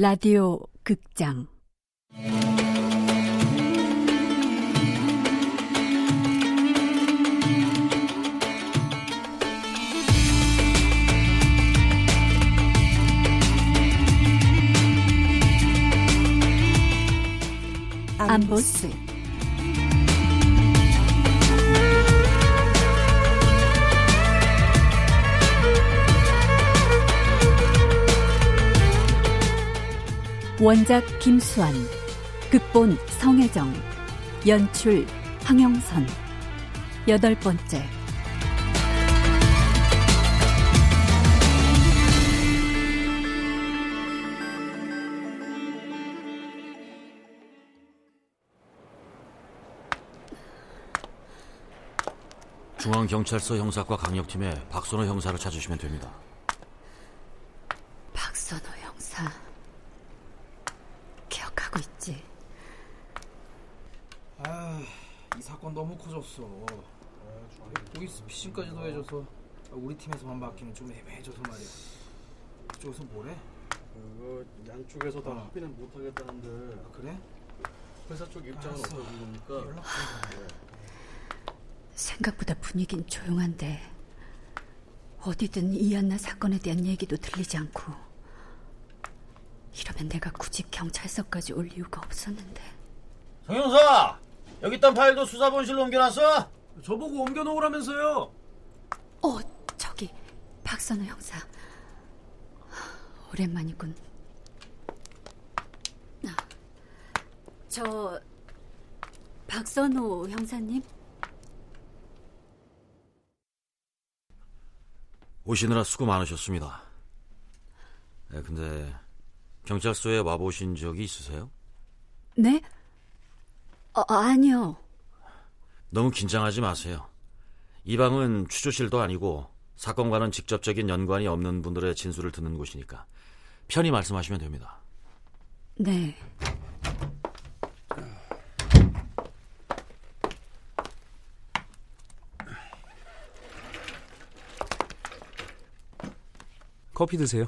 라디오 극장. 암보스 원작 김수환 극본 성혜정 연출 황영선. 여덟 번째. 중앙경찰서 형사과 강력팀의 박선호 형사를 찾으시면 됩니다. 박선호 형사 기억하고 있지? 아, 이 사건 너무 커졌어. 보이스 피싱까지도 해줘서 우리 팀에서만 맡기면 좀 애매해져서 말이야. 그쪽에서 뭐래? 그거 양쪽에서 다 어. 합의는 못 하겠다는데 아, 그래? 회사 쪽 입장은 알았어. 어떤 겁니까? 연락 좀. 생각보다 분위긴 조용한데 어디든 이안나 사건에 대한 얘기도 들리지 않고 이러면 내가 굳이 경찰서까지 올 이유가 없었는데 정형사! 여기 있던 파일도 수사본실로 옮겨놨어? 저보고 옮겨놓으라면서요. 어 저기 박선우 형사 오랜만이군 아, 저 박선우 형사님 오시느라 수고 많으셨습니다. 네, 근데 경찰서에 와보신 적이 있으세요? 네? 어, 아니요 너무 긴장하지 마세요. 이 방은 추조실도 아니고 사건과는 직접적인 연관이 없는 분들의 진술을 듣는 곳이니까 편히 말씀하시면 됩니다. 네 커피 드세요.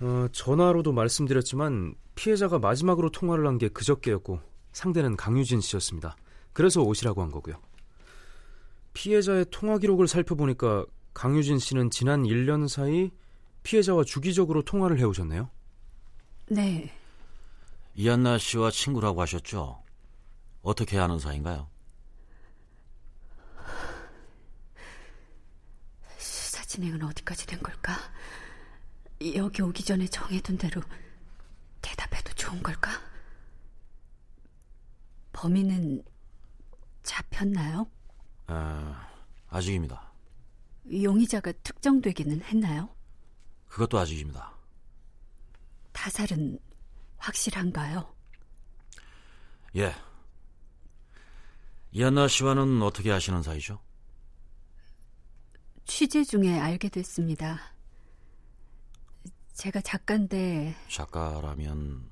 어, 전화로도 말씀드렸지만 피해자가 마지막으로 통화를 한 게 그저께였고 상대는 강유진 씨였습니다. 그래서 오시라고 한 거고요. 피해자의 통화 기록을 살펴보니까 강유진 씨는 지난 1년 사이 피해자와 주기적으로 통화를 해오셨네요. 네. 이한나 씨와 친구라고 하셨죠? 어떻게 아는 사이인가요? 수사 진행은 어디까지 된 걸까? 여기 오기 전에 정해둔 대로 대답해도 좋은 걸까? 범인은 잡혔나요? 아, 아직입니다. 용의자가 특정되기는 했나요? 그것도 아직입니다. 타살은 확실한가요? 예. 이한나 씨와는 어떻게 아시는 사이죠? 취재 중에 알게 됐습니다. 제가 작가인데 작가라면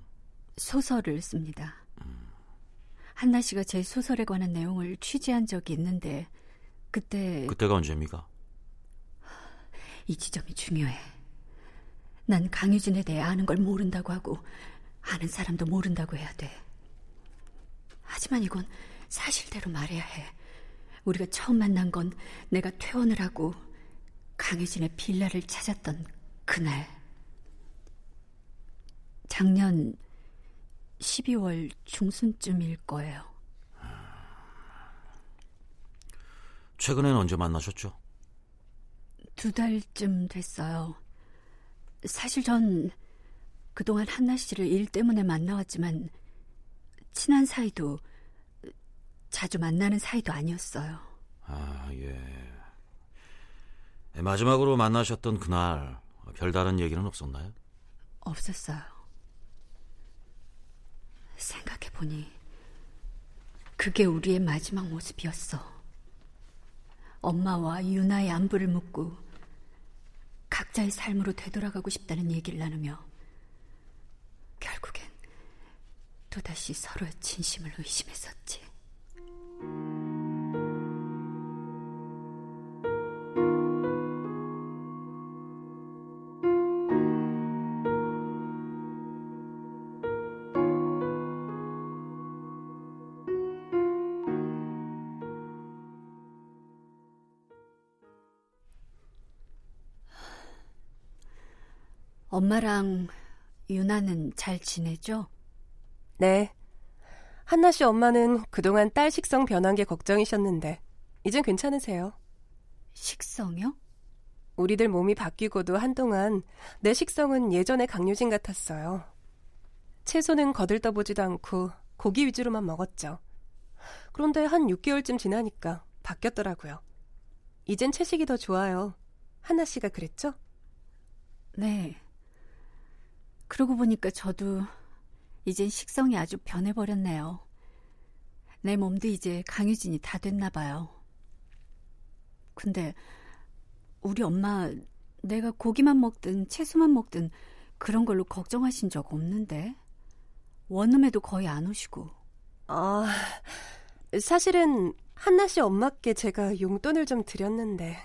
소설을 씁니다. 한나 씨가 제 소설에 관한 내용을 취재한 적이 있는데 그때 그때가 언제입니까? 이 지점이 중요해. 난 강유진에 대해 아는 걸 모른다고 하고 아는 사람도 모른다고 해야 돼. 하지만 이건 사실대로 말해야 해. 우리가 처음 만난 건 내가 퇴원을 하고 강유진의 빌라를 찾았던 그날. 작년 12월 중순쯤일 거예요. 최근엔 언제 만나셨죠? 두 달쯤 됐어요. 사실 전 그동안 한나 씨를 일 때문에 만나왔지만 친한 사이도 자주 만나는 사이도 아니었어요. 아, 예. 예, 마지막으로 만나셨던 그날 별다른 얘기는 없었나요? 없었어요. 생각해보니 그게 우리의 마지막 모습이었어. 엄마와 유나의 안부를 묻고 각자의 삶으로 되돌아가고 싶다는 얘기를 나누며 결국엔 또다시 서로의 진심을 의심했었지. 엄마랑 유나는 잘 지내죠? 네. 한나 씨 엄마는 그동안 딸 식성 변한 게 걱정이셨는데 이젠 괜찮으세요. 식성이요? 우리들 몸이 바뀌고도 한동안 내 식성은 예전의 강유진 같았어요. 채소는 거들떠보지도 않고 고기 위주로만 먹었죠. 그런데 한 6개월쯤 지나니까 바뀌었더라고요. 이젠 채식이 더 좋아요. 한나 씨가 그랬죠? 네. 그러고 보니까 저도 이젠 식성이 아주 변해버렸네요. 내 몸도 이제 강유진이 다 됐나 봐요. 근데 우리 엄마 내가 고기만 먹든 채소만 먹든 그런 걸로 걱정하신 적 없는데 원룸에도 거의 안 오시고. 아, 사실은 한나 씨 엄마께 제가 용돈을 좀 드렸는데.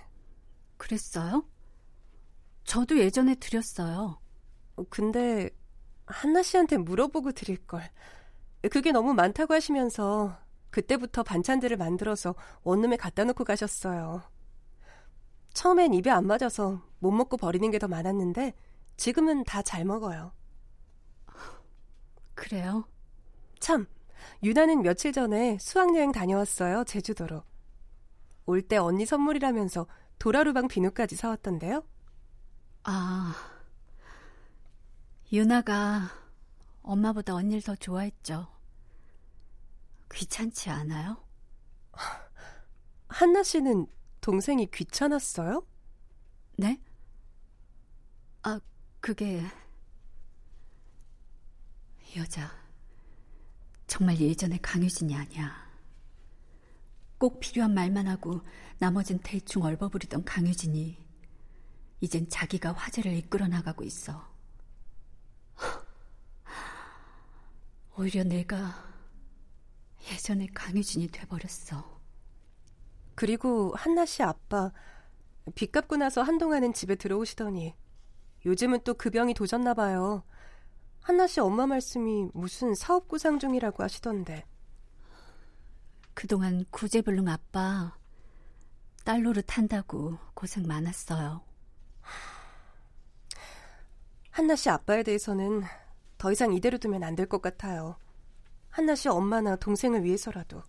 그랬어요? 저도 예전에 드렸어요. 근데 한나 씨한테 물어보고 드릴 걸. 그게 너무 많다고 하시면서 그때부터 반찬들을 만들어서 원룸에 갖다 놓고 가셨어요. 처음엔 입에 안 맞아서 못 먹고 버리는 게 더 많았는데 지금은 다 잘 먹어요. 그래요? 참, 유나는 며칠 전에 수학여행 다녀왔어요, 제주도로. 올 때 언니 선물이라면서 도라루방 비누까지 사왔던데요? 아, 유나가 엄마보다 언니를 더 좋아했죠. 귀찮지 않아요? 한나 씨는 동생이 귀찮았어요? 네? 아, 그게 여자 정말 예전의 강유진이 아니야. 꼭 필요한 말만 하고 나머진 대충 얼버무리던 강유진이 이젠 자기가 화제를 이끌어 나가고 있어. 오히려 내가 예전의 강유진이 돼버렸어. 그리고 한나 씨 아빠 빚 갚고 나서 한동안은 집에 들어오시더니 요즘은 또 그 병이 도졌나 봐요. 한나 씨 엄마 말씀이 무슨 사업 구상 중이라고 하시던데. 그동안 구제불능 아빠 딸 노릇 한다고 고생 많았어요. 한나 씨 아빠에 대해서는 더 이상 이대로 두면 안 될 것 같아요. 한나 씨 엄마나 동생을 위해서라도.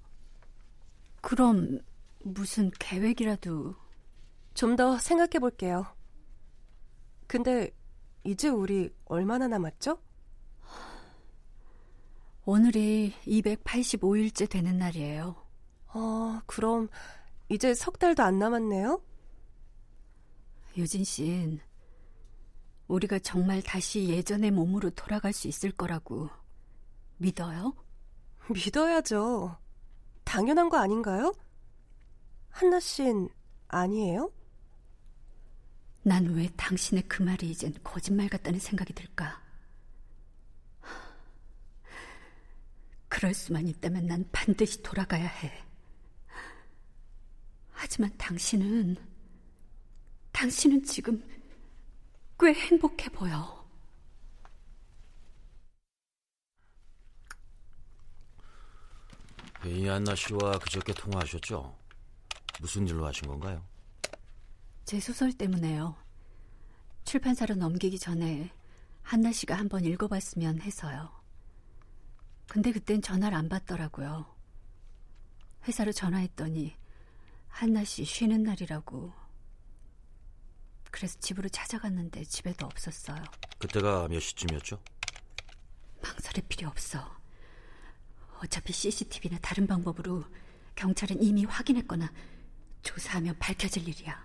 그럼 무슨 계획이라도 좀 더 생각해 볼게요. 근데 이제 우리 얼마나 남았죠? 오늘이 285일째 되는 날이에요. 어, 그럼 이제 석 달도 안 남았네요? 유진 씨는 우리가 정말 다시 예전의 몸으로 돌아갈 수 있을 거라고 믿어요? 믿어야죠. 당연한 거 아닌가요? 한나 씨는 아니에요? 난 왜 당신의 그 말이 이젠 거짓말 같다는 생각이 들까? 그럴 수만 있다면 난 반드시 돌아가야 해. 하지만 당신은, 당신은 지금 꽤 행복해 보여. 이 안나 씨와 그저께 통화하셨죠? 무슨 일로 하신 건가요? 제 소설 때문에요. 출판사로 넘기기 전에 한나 씨가 한번 읽어봤으면 해서요. 근데 그땐 전화를 안 받더라고요. 회사로 전화했더니 한나 씨 쉬는 날이라고. 그래서 집으로 찾아갔는데 집에도 없었어요. 그때가 몇 시쯤이었죠? 망설일 필요 없어. 어차피 CCTV나 다른 방법으로 경찰은 이미 확인했거나 조사하면 밝혀질 일이야.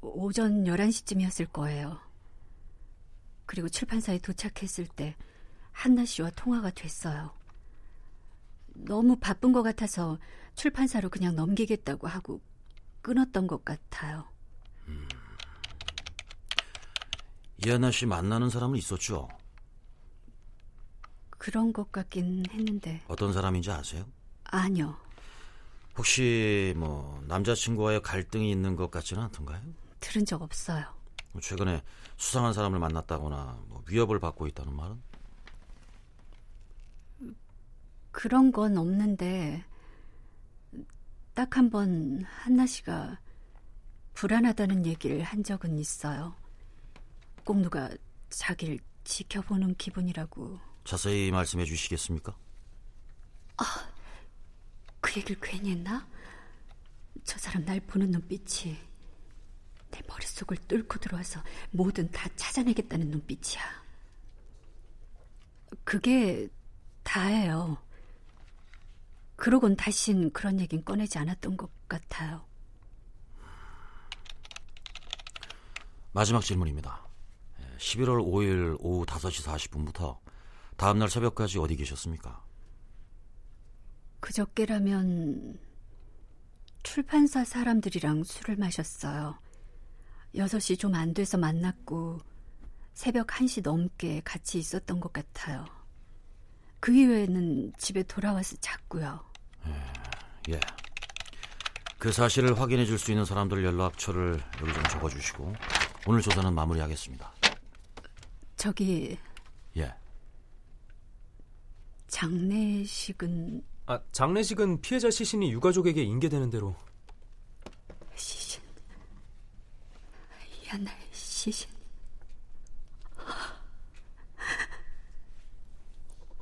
오전 11시쯤이었을 거예요. 그리고 출판사에 도착했을 때 한나 씨와 통화가 됐어요. 너무 바쁜 것 같아서 출판사로 그냥 넘기겠다고 하고 끊었던 것 같아요. 음. 이하나 씨 만나는 사람은 있었죠? 그런 것 같긴 했는데. 어떤 사람인지 아세요? 아니요. 혹시 뭐 남자친구와의 갈등이 있는 것 같지는 않던가요? 들은 적 없어요. 최근에 수상한 사람을 만났다거나 뭐 위협을 받고 있다는 말은? 그런 건 없는데 딱 한 번 한나 씨가 불안하다는 얘기를 한 적은 있어요. 꼭 누가 자기를 지켜보는 기분이라고. 자세히 말씀해 주시겠습니까? 그 얘기를 괜히 했나? 저 사람 날 보는 눈빛이 내 머릿속을 뚫고 들어와서 뭐든 다 찾아내겠다는 눈빛이야. 그게 다예요. 그러곤 다신 그런 얘긴 꺼내지 않았던 것 같아요. 마지막 질문입니다. 11월 5일 오후 5시 40분부터 다음날 새벽까지 어디 계셨습니까? 그저께라면 출판사 사람들이랑 술을 마셨어요. 6시 좀 안 돼서 만났고 새벽 1시 넘게 같이 있었던 것 같아요. 그 이후에는 집에 돌아와서 잤고요. 예. 그 사실을 확인해 줄 수 있는 사람들 연락처를 여기 좀 적어 주시고 오늘 조사는 마무리하겠습니다. 저기 예. 장례식은 아, 장례식은 피해자 시신이 유가족에게 인계되는 대로 시신 옛날 시신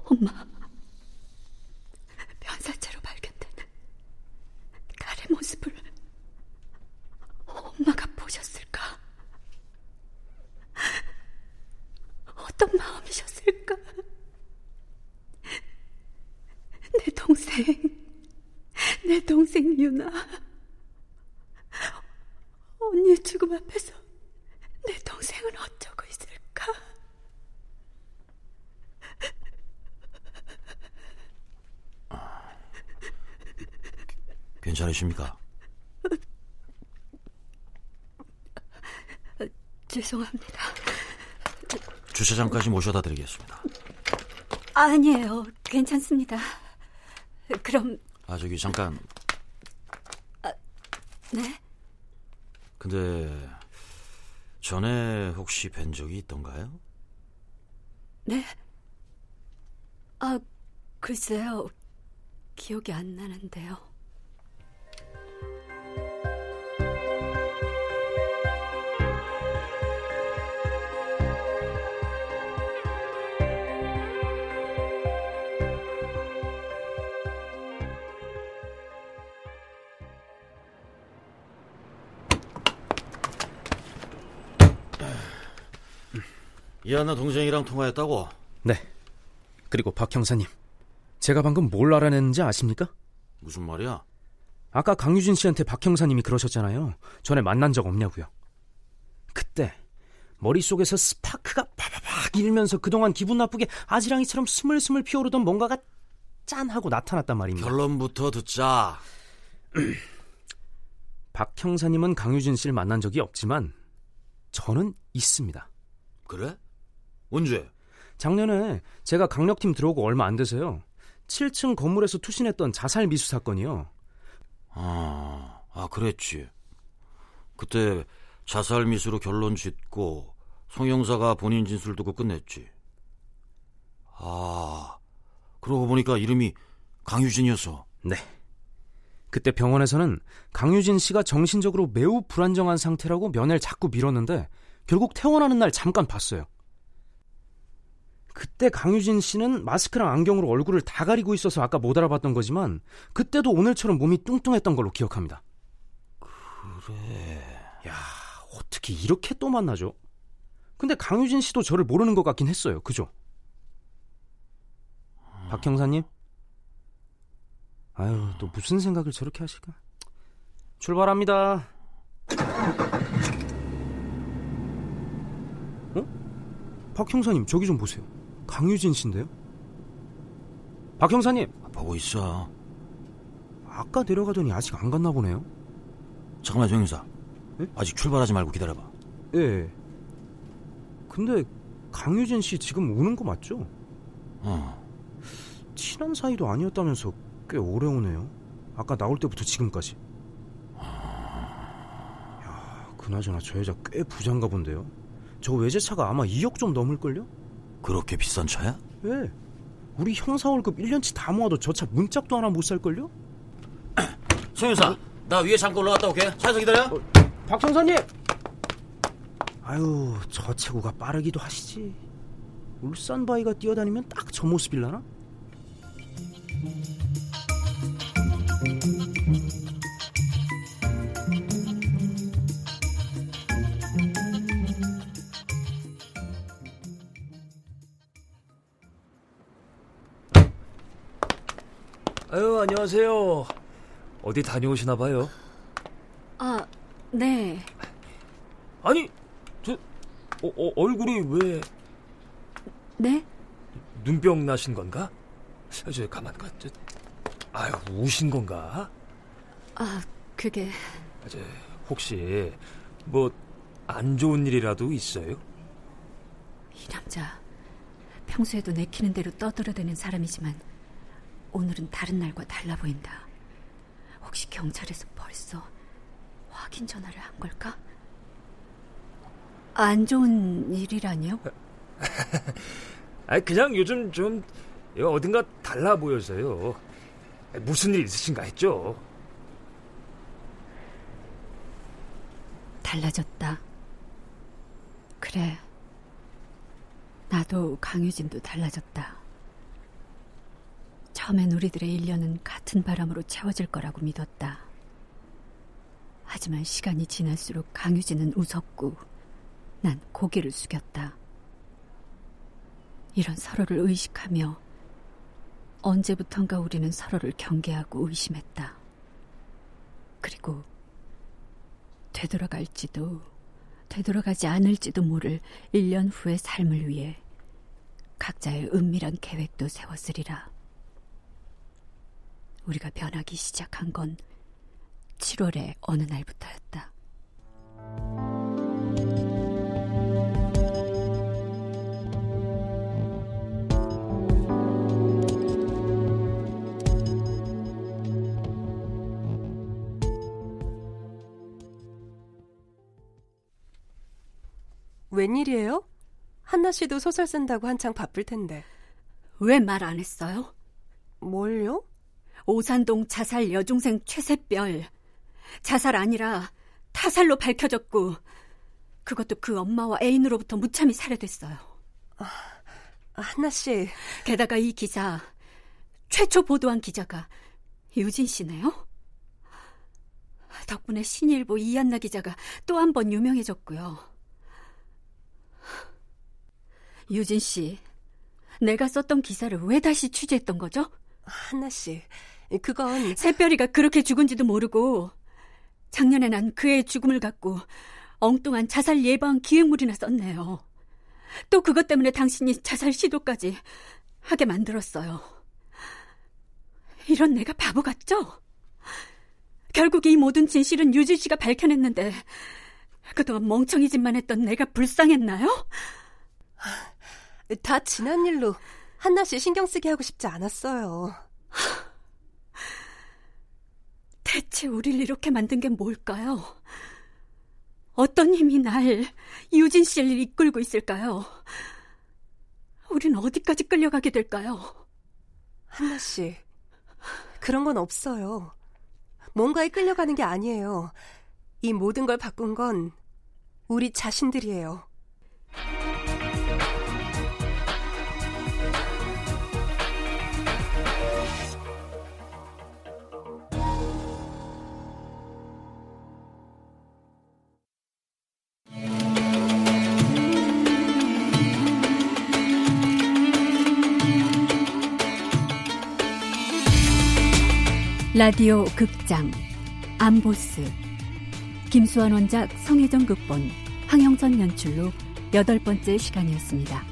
엄마 변사체로 발견되는 딸의 모습을 엄마가 보셨을까? 어떤 마음이셨을까? 내 동생 내 동생 유나 언니의 죽음 앞에서 내 동생은 어쩌고 있을까? 괜찮으십니까? 죄송합니다. 주차장까지 모셔다 드리겠습니다. 아니에요. 괜찮습니다. 그럼 아 저기 잠깐 네? 근데 전에 혹시 뵌 적이 있던가요? 네? 아, 글쎄요. 기억이 안 나는데요. 이하나 동생이랑 통화했다고? 네. 그리고 박 형사님, 제가 방금 뭘 알아냈는지 아십니까? 무슨 말이야? 아까 강유진 씨한테 박 형사님이 그러셨잖아요. 전에 만난 적 없냐고요. 그때 머릿속에서 스파크가 파바박 일면서 그동안 기분 나쁘게 아지랑이처럼 스물스물 피어오르던 뭔가가 짠 하고 나타났단 말입니다. 결론부터 듣자. 박 형사님은 강유진 씨를 만난 적이 없지만 저는 있습니다. 그래? 언제? 작년에 제가 강력팀 들어오고 얼마 안 돼서요. 7층 건물에서 투신했던 자살 미수 사건이요. 아, 아 그랬지. 그때 자살 미수로 결론 짓고 송 형사가 본인 진술 두고 끝냈지. 아, 그러고 보니까 이름이 강유진이었어. 네. 그때 병원에서는 강유진 씨가 정신적으로 매우 불안정한 상태라고 면회를 자꾸 미뤘는데 결국 퇴원하는 날 잠깐 봤어요. 그때 강유진 씨는 마스크랑 안경으로 얼굴을 다 가리고 있어서 아까 못 알아봤던 거지만 그때도 오늘처럼 몸이 뚱뚱했던 걸로 기억합니다. 그래. 야, 어떻게 이렇게 또 만나죠? 근데 강유진 씨도 저를 모르는 것 같긴 했어요. 그죠? 박 형사님? 아유, 또 무슨 생각을 저렇게 하실까? 출발합니다. 어? 박 형사님, 저기 좀 보세요. 강유진 씨인데요? 박 형사님, 보고 있어. 아까 내려가더니 아직 안 갔나 보네요. 잠깐만, 정 형사. 예? 아직 출발하지 말고 기다려봐. 예. 근데 강유진 씨 지금 우는 거 맞죠? 어. 친한 사이도 아니었다면서 꽤 오래 오네요. 아까 나올 때부터 지금까지. 야, 그나저나 저 여자 꽤 부자인가 본데요. 저 외제차가 아마 2억 좀 넘을걸요? 그렇게 비싼 차야? 예. 우리 형사 월급 1년치 다 모아도 저 차 문짝도 하나 못 살걸요? 송 형사, 나 위에 잠깐 올라갔다 올게. 차에서 기다려. 박 형사님! 아유, 저 체구가 빠르기도 하시지. 울산 바위가 뛰어다니면 딱 저 모습일라나? 아유, 안녕하세요. 어디 다녀오시나 봐요? 아, 네. 아니, 저 어, 어, 얼굴이 왜 네? 눈병 나신 건가? 저 가만 가. 저, 아유, 우신 건가? 아, 그게 저, 혹시 뭐 안 좋은 일이라도 있어요? 이 남자 평소에도 내키는 대로 떠들어대는 사람이지만 오늘은 다른 날과 달라 보인다. 혹시 경찰에서 벌써 확인 전화를 한 걸까? 안 좋은 일이라니요? 아, 그냥 요즘 좀 어딘가 달라 보여서요. 무슨 일 있으신가 했죠. 달라졌다. 그래. 나도 강유진도 달라졌다. 처음엔 우리들의 일년은 같은 바람으로 채워질 거라고 믿었다. 하지만 시간이 지날수록 강유진은 웃었고 난 고개를 숙였다. 이런 서로를 의식하며 언제부턴가 우리는 서로를 경계하고 의심했다. 그리고 되돌아갈지도 되돌아가지 않을지도 모를 1년 후의 삶을 위해 각자의 은밀한 계획도 세웠으리라. 우리가 변하기 시작한 건 7월의 어느 날부터였다. 웬일이에요? 한나 씨도 소설 쓴다고 한창 바쁠 텐데. 왜 말 안 했어요? 뭘요? 오산동 자살 여중생 최세별. 자살 아니라 타살로 밝혀졌고, 그것도 그 엄마와 애인으로부터 무참히 살해됐어요. 아, 한나 씨. 게다가 이 기사, 최초 보도한 기자가 유진 씨네요? 덕분에 신일보 이한나 기자가 또 한 번 유명해졌고요. 유진 씨, 내가 썼던 기사를 왜 다시 취재했던 거죠? 한나 씨, 그건 새별이가 그렇게 죽은지도 모르고 작년에 난 그의 죽음을 갖고 엉뚱한 자살 예방 기획물이나 썼네요. 또 그것 때문에 당신이 자살 시도까지 하게 만들었어요. 이런 내가 바보 같죠? 결국 이 모든 진실은 유진 씨가 밝혀냈는데 그동안 멍청이 짓만 했던 내가 불쌍했나요? 다 지난 일로 한나 씨 신경 쓰게 하고 싶지 않았어요. 대체 우릴 이렇게 만든 게 뭘까요? 어떤 힘이 날 유진 씨를 이끌고 있을까요? 우린 어디까지 끌려가게 될까요? 한나 씨, 그런 건 없어요. 뭔가에 끌려가는 게 아니에요. 이 모든 걸 바꾼 건 우리 자신들이에요. 라디오 극장 암보스 김수환 원작 성혜정 극본 황영선 연출로 여덟 번째 시간이었습니다.